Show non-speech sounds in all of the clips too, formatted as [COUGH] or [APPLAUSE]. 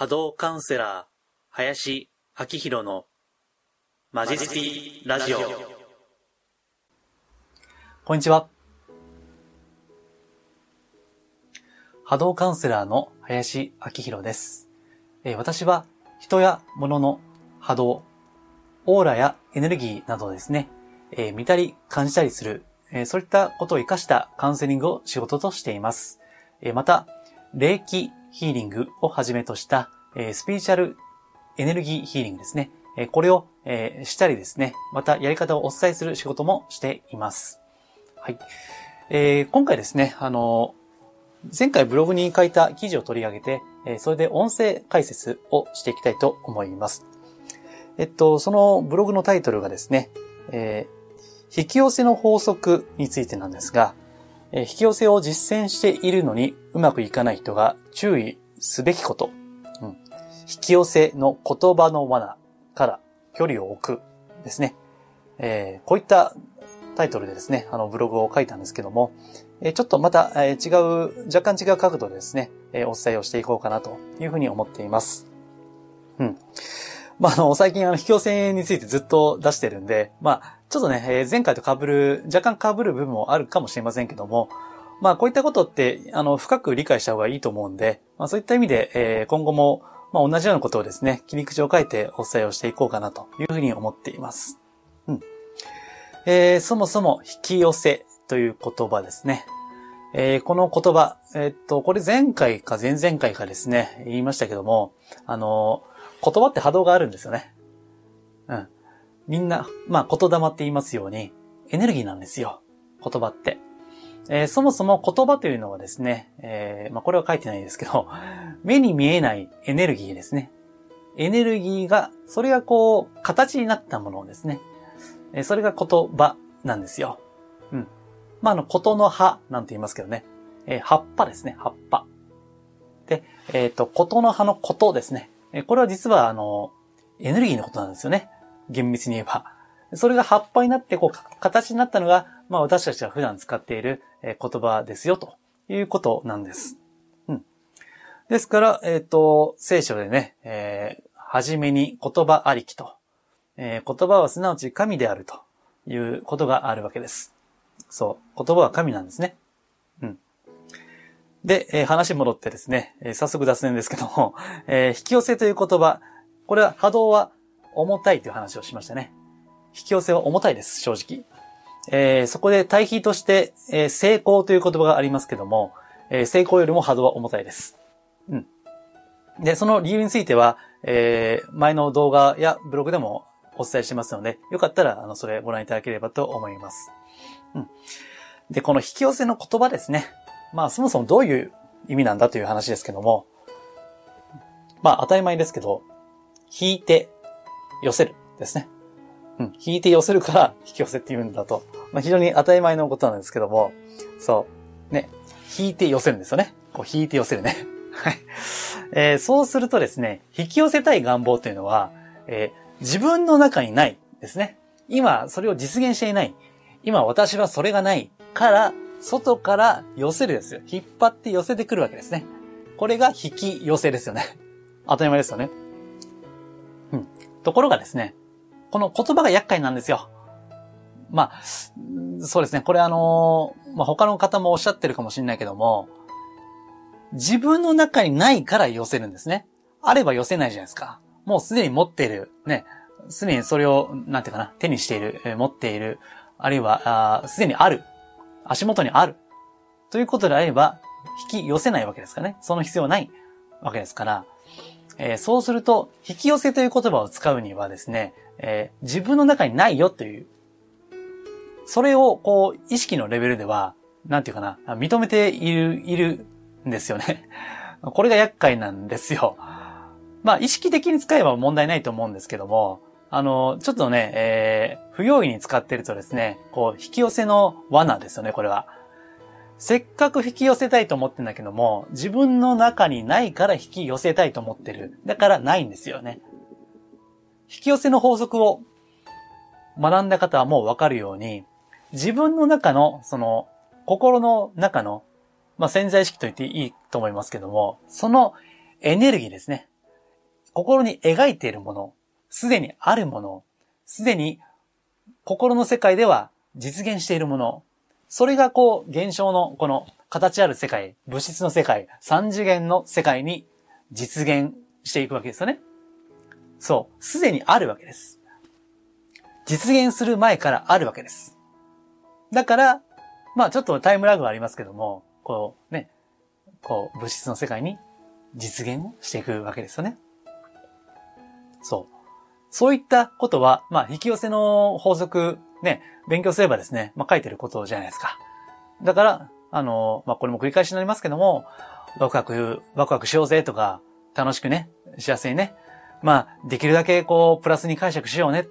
波動カウンセラー、林明宏のマジスティラジオ。こんにちは。波動カウンセラーの林明宏です。え、私は人や物の波動、オーラやエネルギーなどですね、え、見たり感じたりする、え、そういったことを活かしたカウンセリングを仕事としています。えまた、霊気ヒーリングをはじめとした、えスピリチュアルエネルギーヒーリングですね。えこれを、えしたりですね、またやり方をお伝えする仕事もしています。はい。えー、今回ですね、あの前回ブログに書いた記事を取り上げて、えそれで音声解説をしていきたいと思います。えっと、そのブログのタイトルがですね、えー、引き寄せの法則についてなんですが、引き寄せを実践しているのにうまくいかない人が注意すべきこと。うん、引き寄せの言葉の罠から距離を置くですね。えー、こういったタイトルでですね、あのブログを書いたんですけども、えちょっとまた、え違う、若干違う角度でですね、えお伝えをしていこうかなというふうに思っています。うん。まあ、あの、最近あの、引き寄せについてずっと出してるんで、まあ、ちょっとね、え前回と被る、若干被る部分もあるかもしれませんけども、まあ、こういったことって、あの、深く理解した方がいいと思うんで、まあ、そういった意味で、えー今後も、まあ、同じようなことをですね、切り口を変えてお伝えをしていこうかなというふうに思っています。うん。えー、そもそも、引き寄せという言葉ですね。えー、この言葉、えー、っと、これ前回か前々回かですね、言いましたけども、あの、言葉って波動があるんですよね。うん。みんな、まあ、言霊って言いますように、エネルギーなんですよ。言葉って。えー、そもそも言葉というのはですね、えー、まあ、これは書いてないですけど、[LAUGHS] 目に見えないエネルギーですね。エネルギーが、それがこう、形になったものですね。えー、それが言葉なんですよ。うん。まあ、あの、ことの葉なんて言いますけどね。えー、葉っぱですね、葉っぱ。で、えっ、ー、と、ことの葉のことですね。これは実は、あの、エネルギーのことなんですよね。厳密に言えば。それが葉っぱになって、こう、形になったのが、まあ私たちが普段使っている言葉ですよ、ということなんです。うん。ですから、えっ、ー、と、聖書でね、えー、はじめに言葉ありきと、えー、言葉はすなわち神であるということがあるわけです。そう。言葉は神なんですね。で、えー、話戻ってですね、えー、早速脱線ですけども、[LAUGHS] えー、引き寄せという言葉、これは波動は重たいという話をしましたね。引き寄せは重たいです、正直。えー、そこで対比として、えー、成功という言葉がありますけども、えー、成功よりも波動は重たいです。うん。で、その理由については、えー、前の動画やブログでもお伝えしてますので、よかったら、あの、それご覧いただければと思います。うん。で、この引き寄せの言葉ですね。まあそもそもどういう意味なんだという話ですけども、まあ当たり前ですけど、引いて寄せるですね。うん、引いて寄せるから [LAUGHS] 引き寄せって言うんだと。まあ非常に当たり前のことなんですけども、そう、ね、引いて寄せるんですよね。こう引いて寄せるね。[LAUGHS] はい。えー、そうするとですね、引き寄せたい願望というのは、えー、自分の中にないですね。今、それを実現していない。今、私はそれがないから、外から寄せるですよ。引っ張って寄せてくるわけですね。これが引き寄せですよね。当たり前ですよね。うん。ところがですね、この言葉が厄介なんですよ。まあ、そうですね。これあのまあ、他の方もおっしゃってるかもしれないけども、自分の中にないから寄せるんですね。あれば寄せないじゃないですか。もうすでに持っている、ね、すでにそれを、なんていうかな、手にしている、え持っている、あるいは、すでにある足元にある。ということであれば、引き寄せないわけですかね。その必要ないわけですから、えー、そうすると、引き寄せという言葉を使うにはですね、えー、自分の中にないよという、それを、こう、意識のレベルでは、なんていうかな、認めている、いるんですよね。[LAUGHS] これが厄介なんですよ。まあ、意識的に使えば問題ないと思うんですけども、あの、ちょっとね、えー、不用意に使ってるとですね、こう、引き寄せの罠ですよね、これは。せっかく引き寄せたいと思ってんだけども、自分の中にないから引き寄せたいと思ってる。だからないんですよね。引き寄せの法則を学んだ方はもうわかるように、自分の中の、その、心の中の、まあ、潜在意識と言っていいと思いますけども、そのエネルギーですね。心に描いているもの、すでにあるもの、すでに心の世界では実現しているもの、それがこう、現象のこの形ある世界、物質の世界、三次元の世界に実現していくわけですよね。そう。すでにあるわけです。実現する前からあるわけです。だから、まあちょっとタイムラグはありますけども、こうね、こう物質の世界に実現をしていくわけですよね。そう。そういったことは、まあ引き寄せの法則、ね、勉強すればですね、まあ書いてることじゃないですか。だから、あの、まあこれも繰り返しになりますけども、ワクワク、ワクワクしようぜとか、楽しくね、幸せにね、まあできるだけこう、プラスに解釈しようね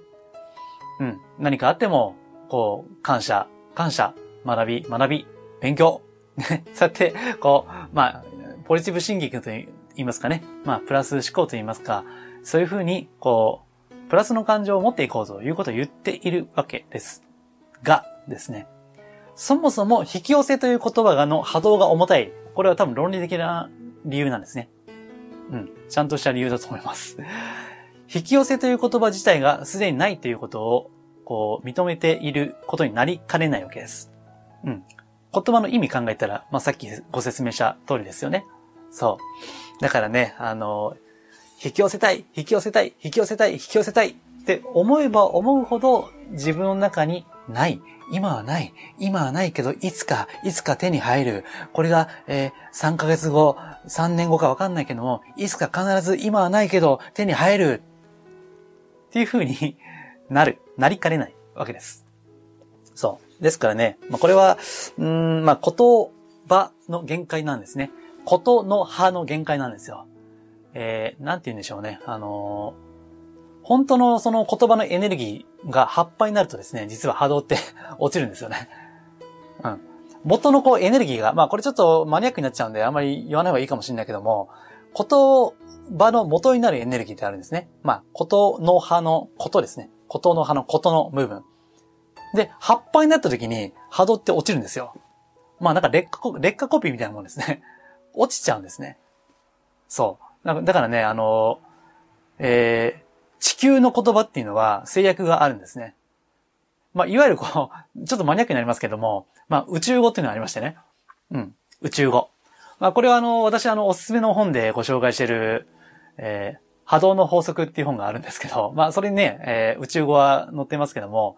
うん。何かあっても、こう、感謝、感謝、学び、学び、勉強。ね。[LAUGHS] そうやって、こう、まあ、ポジティブ心劇と言いますかね。まあ、プラス思考と言いますか。そういうふうに、こう、プラスの感情を持っていこうということを言っているわけです。がですね。そもそも引き寄せという言葉がの波動が重たい。これは多分論理的な理由なんですね。うん。ちゃんとした理由だと思います。引き寄せという言葉自体がすでにないということを、こう、認めていることになりかねないわけです。うん。言葉の意味考えたら、まあ、さっきご説明した通りですよね。そう。だからね、あの、引き寄せたい、引き寄せたい、引き寄せたい、引き寄せたいって思えば思うほど自分の中にない。今はない。今はないけど、いつか、いつか手に入る。これが、えー、3ヶ月後、3年後かわかんないけども、いつか必ず今はないけど手に入る。っていう風に [LAUGHS] なる、なりかねないわけです。そう。ですからね、まあ、これは、うん、まあ、言葉の限界なんですね。ことの葉の限界なんですよ。えー、なんて言うんでしょうね。あのー、本当のその言葉のエネルギーが葉っぱになるとですね、実は波動って [LAUGHS] 落ちるんですよね。うん。元のこうエネルギーが、まあこれちょっとマニアックになっちゃうんであんまり言わない方がいいかもしれないけども、言葉の元になるエネルギーってあるんですね。まあ、ことの葉のことですね。ことの葉のことの部分。で、葉っぱになった時に波動って落ちるんですよ。まあなんか劣化、劣化コピーみたいなもんですね。[LAUGHS] 落ちちゃうんですね。そう。だからね、あの、えー、地球の言葉っていうのは制約があるんですね。まあ、いわゆるこう、ちょっとマニアックになりますけども、まあ、宇宙語っていうのがありましてね。うん。宇宙語。まあ、これはあの、私あの、おすすめの本でご紹介してる、えー、波動の法則っていう本があるんですけど、まあ、それにね、えー、宇宙語は載ってますけども、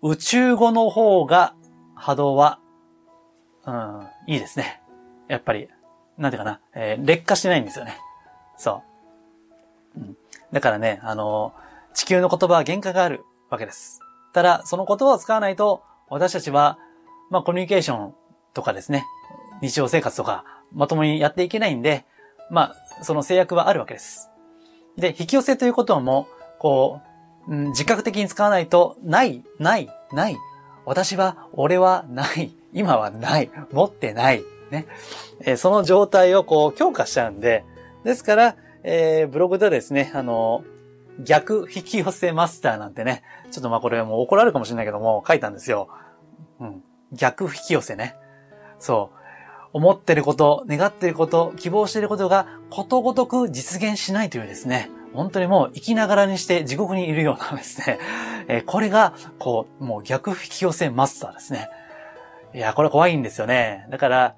宇宙語の方が波動は、うん、いいですね。やっぱり、なんていうかな、えー、劣化してないんですよね。そう。うん、だからね、あの、地球の言葉は限界があるわけです。ただ、その言葉を使わないと、私たちは、まあ、コミュニケーションとかですね、日常生活とか、まともにやっていけないんで、まあ、その制約はあるわけです。で、引き寄せということも、こう、うん、自覚的に使わないと、ない、ない、ない。私は、俺はない。今はない。持ってない。ね。えー、その状態をこう強化しちゃうんで、ですから、えー、ブログではですね、あの、逆引き寄せマスターなんてね、ちょっとまあこれもう怒られるかもしれないけども、書いたんですよ。うん。逆引き寄せね。そう。思ってること、願ってること、希望してることがことごとく実現しないというですね、本当にもう生きながらにして地獄にいるようなですね、えー、これが、こう、もう逆引き寄せマスターですね。いや、これ怖いんですよね。だから、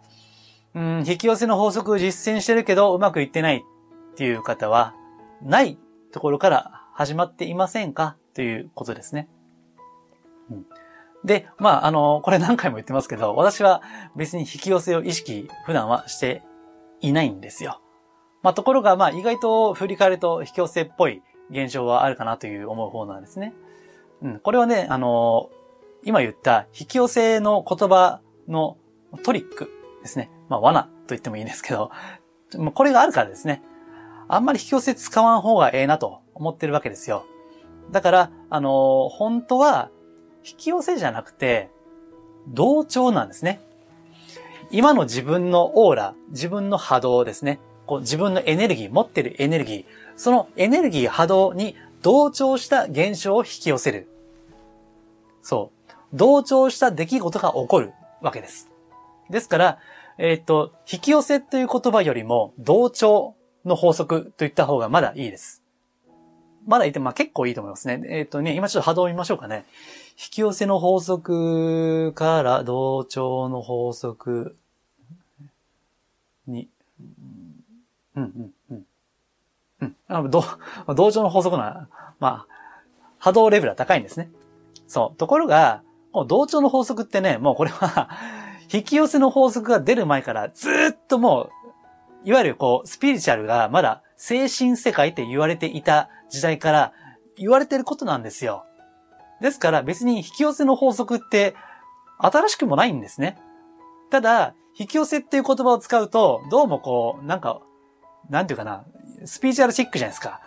うん、引き寄せの法則実践してるけどうまくいってないっていう方は、ないところから始まっていませんか？ということですね。うん、で、まあ、あの、これ何回も言ってますけど、私は別に引き寄せを意識普段はしていないんですよ。まあ、ところが、まあ、意外と振り返ると引き寄せっぽい現象はあるかなという思う方なんですね。うん、これはね、あの、今言った引き寄せの言葉のトリックですね。まあ、罠と言ってもいいんですけど、これがあるからですね。あんまり引き寄せ使わん方がええなと思ってるわけですよ。だから、あの、本当は引き寄せじゃなくて、同調なんですね。今の自分のオーラ、自分の波動ですね。こう自分のエネルギー、持ってるエネルギー、そのエネルギー、波動に同調した現象を引き寄せる。そう。同調した出来事が起こるわけです。ですから、えっ、と、引き寄せという言葉よりも同調の法則といった方がまだいいです。まだいて、まあ結構いいと思いますね。えっ、ー、とね、今ちょっと波動を見ましょうかね。引き寄せの法則から同調の法則に、うんうんうん。うん。あ同同調の法則な、まあ、波動レベルは高いんですね。そう。ところが、同調の法則ってね、もうこれは引き寄せの法則が出る前からずっともう、いわゆるこう、スピリチュアルがまだ精神世界って言われていた時代から言われてることなんですよ。ですから別に引き寄せの法則って新しくもないんですね。ただ、引き寄せっていう言葉を使うと、どうもこう、なんか、なんていうかな、スピーチュアルチックじゃないですか。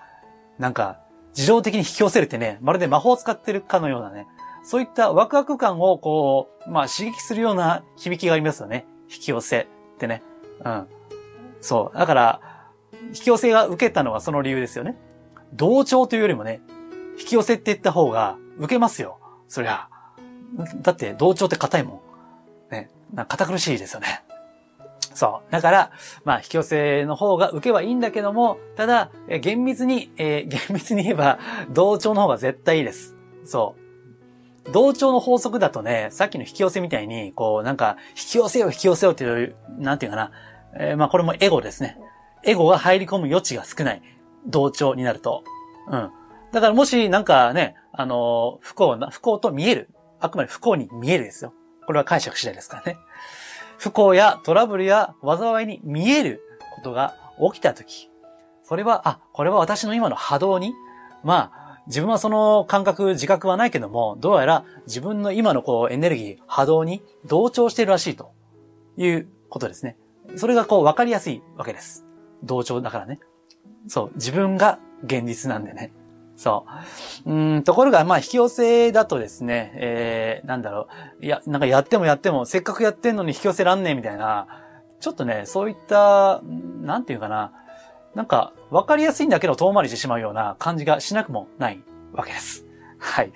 なんか、自動的に引き寄せるってね、まるで魔法を使ってるかのようなね、そういったワクワク感をこう、まあ刺激するような響きがありますよね。引き寄せってね。うん。そう。だから、引き寄せが受けたのはその理由ですよね。同調というよりもね、引き寄せって言った方が受けますよ。そりゃ。だって同調って硬いもん。ね。堅苦しいですよね。そう。だから、まあ、引き寄せの方が受けはいいんだけども、ただ、え厳密に、えー、厳密に言えば、同調の方が絶対いいです。そう。同調の法則だとね、さっきの引き寄せみたいに、こう、なんか、引き寄せよ、引き寄せよっていう、なんていうかな。えー、まあ、これもエゴですね。エゴが入り込む余地が少ない。同調になると。うん。だからもし、なんかね、あの、不幸な、不幸と見える。あくまで不幸に見えるですよ。これは解釈次第ですからね。不幸やトラブルや災いに見えることが起きたとき、それは、あ、これは私の今の波動に、まあ、自分はその感覚、自覚はないけども、どうやら自分の今のこうエネルギー、波動に同調しているらしいということですね。それがこう分かりやすいわけです。同調だからね。そう、自分が現実なんでね。そう。うん、ところが、まあ、引き寄せだとですね、えー、なんだろう。いや、なんかやってもやっても、せっかくやってんのに引き寄せらんねえみたいな、ちょっとね、そういった、なんていうかな。なんか、わかりやすいんだけど遠回りしてしまうような感じがしなくもないわけです。はい。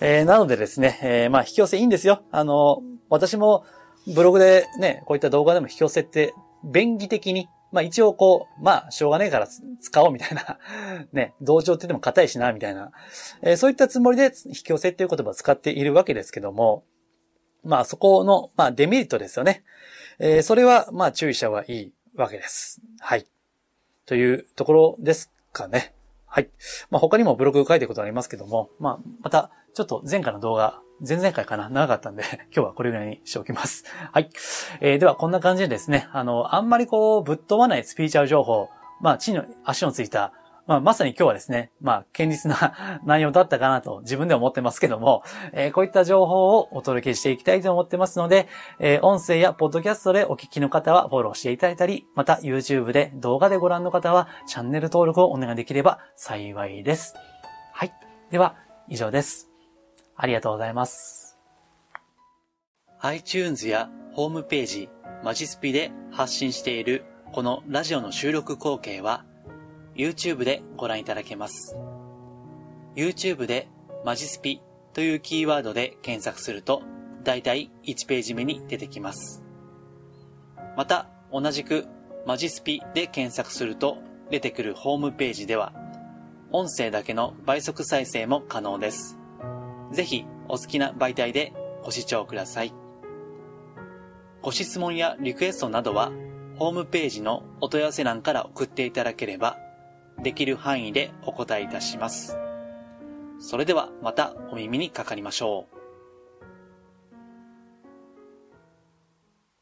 えー、なのでですね、えー、まあ、引き寄せいいんですよ。あの、私もブログでね、こういった動画でも引き寄せって便宜的にまあ一応こう、まあしょうがねえから使おうみたいな [LAUGHS] ね、同情って言っても硬いしな、みたいな、えー、そういったつもりで引き寄せっていう言葉を使っているわけですけども、まあそこの、まあデメリットですよね。えー、それはまあ注意した方がいいわけです。はい。というところですかね。はい。まあ他にもブログ書いてることありますけども、まあまたちょっと前回の動画前々回かな？長かったんで、[LAUGHS] 今日はこれぐらいにしておきます。はい。えー、では、こんな感じでですね、あの、あんまりこう、ぶっ飛ばないスピーチャル情報、まあ、地の足のついた、まあ、まさに今日はですね、まあ、堅実な [LAUGHS] 内容だったかなと自分で思ってますけども、えー、こういった情報をお届けしていきたいと思ってますので、えー、音声やポッドキャストでお聞きの方はフォローしていただいたり、また YouTube で動画でご覧の方はチャンネル登録をお願いできれば幸いです。はい。では、以上です。ありがとうございます。iTunes やホームページ、マジスピで発信しているこのラジオの収録光景は YouTube でご覧いただけます。YouTube でマジスピというキーワードで検索するとだいたい1ページ目に出てきます。また同じくマジスピで検索すると出てくるホームページでは音声だけの倍速再生も可能です。ぜひお好きな媒体でご視聴ください。ご質問やリクエストなどは、ホームページのお問い合わせ欄から送っていただければ、できる範囲でお答えいたします。それではまたお耳にかかりましょう。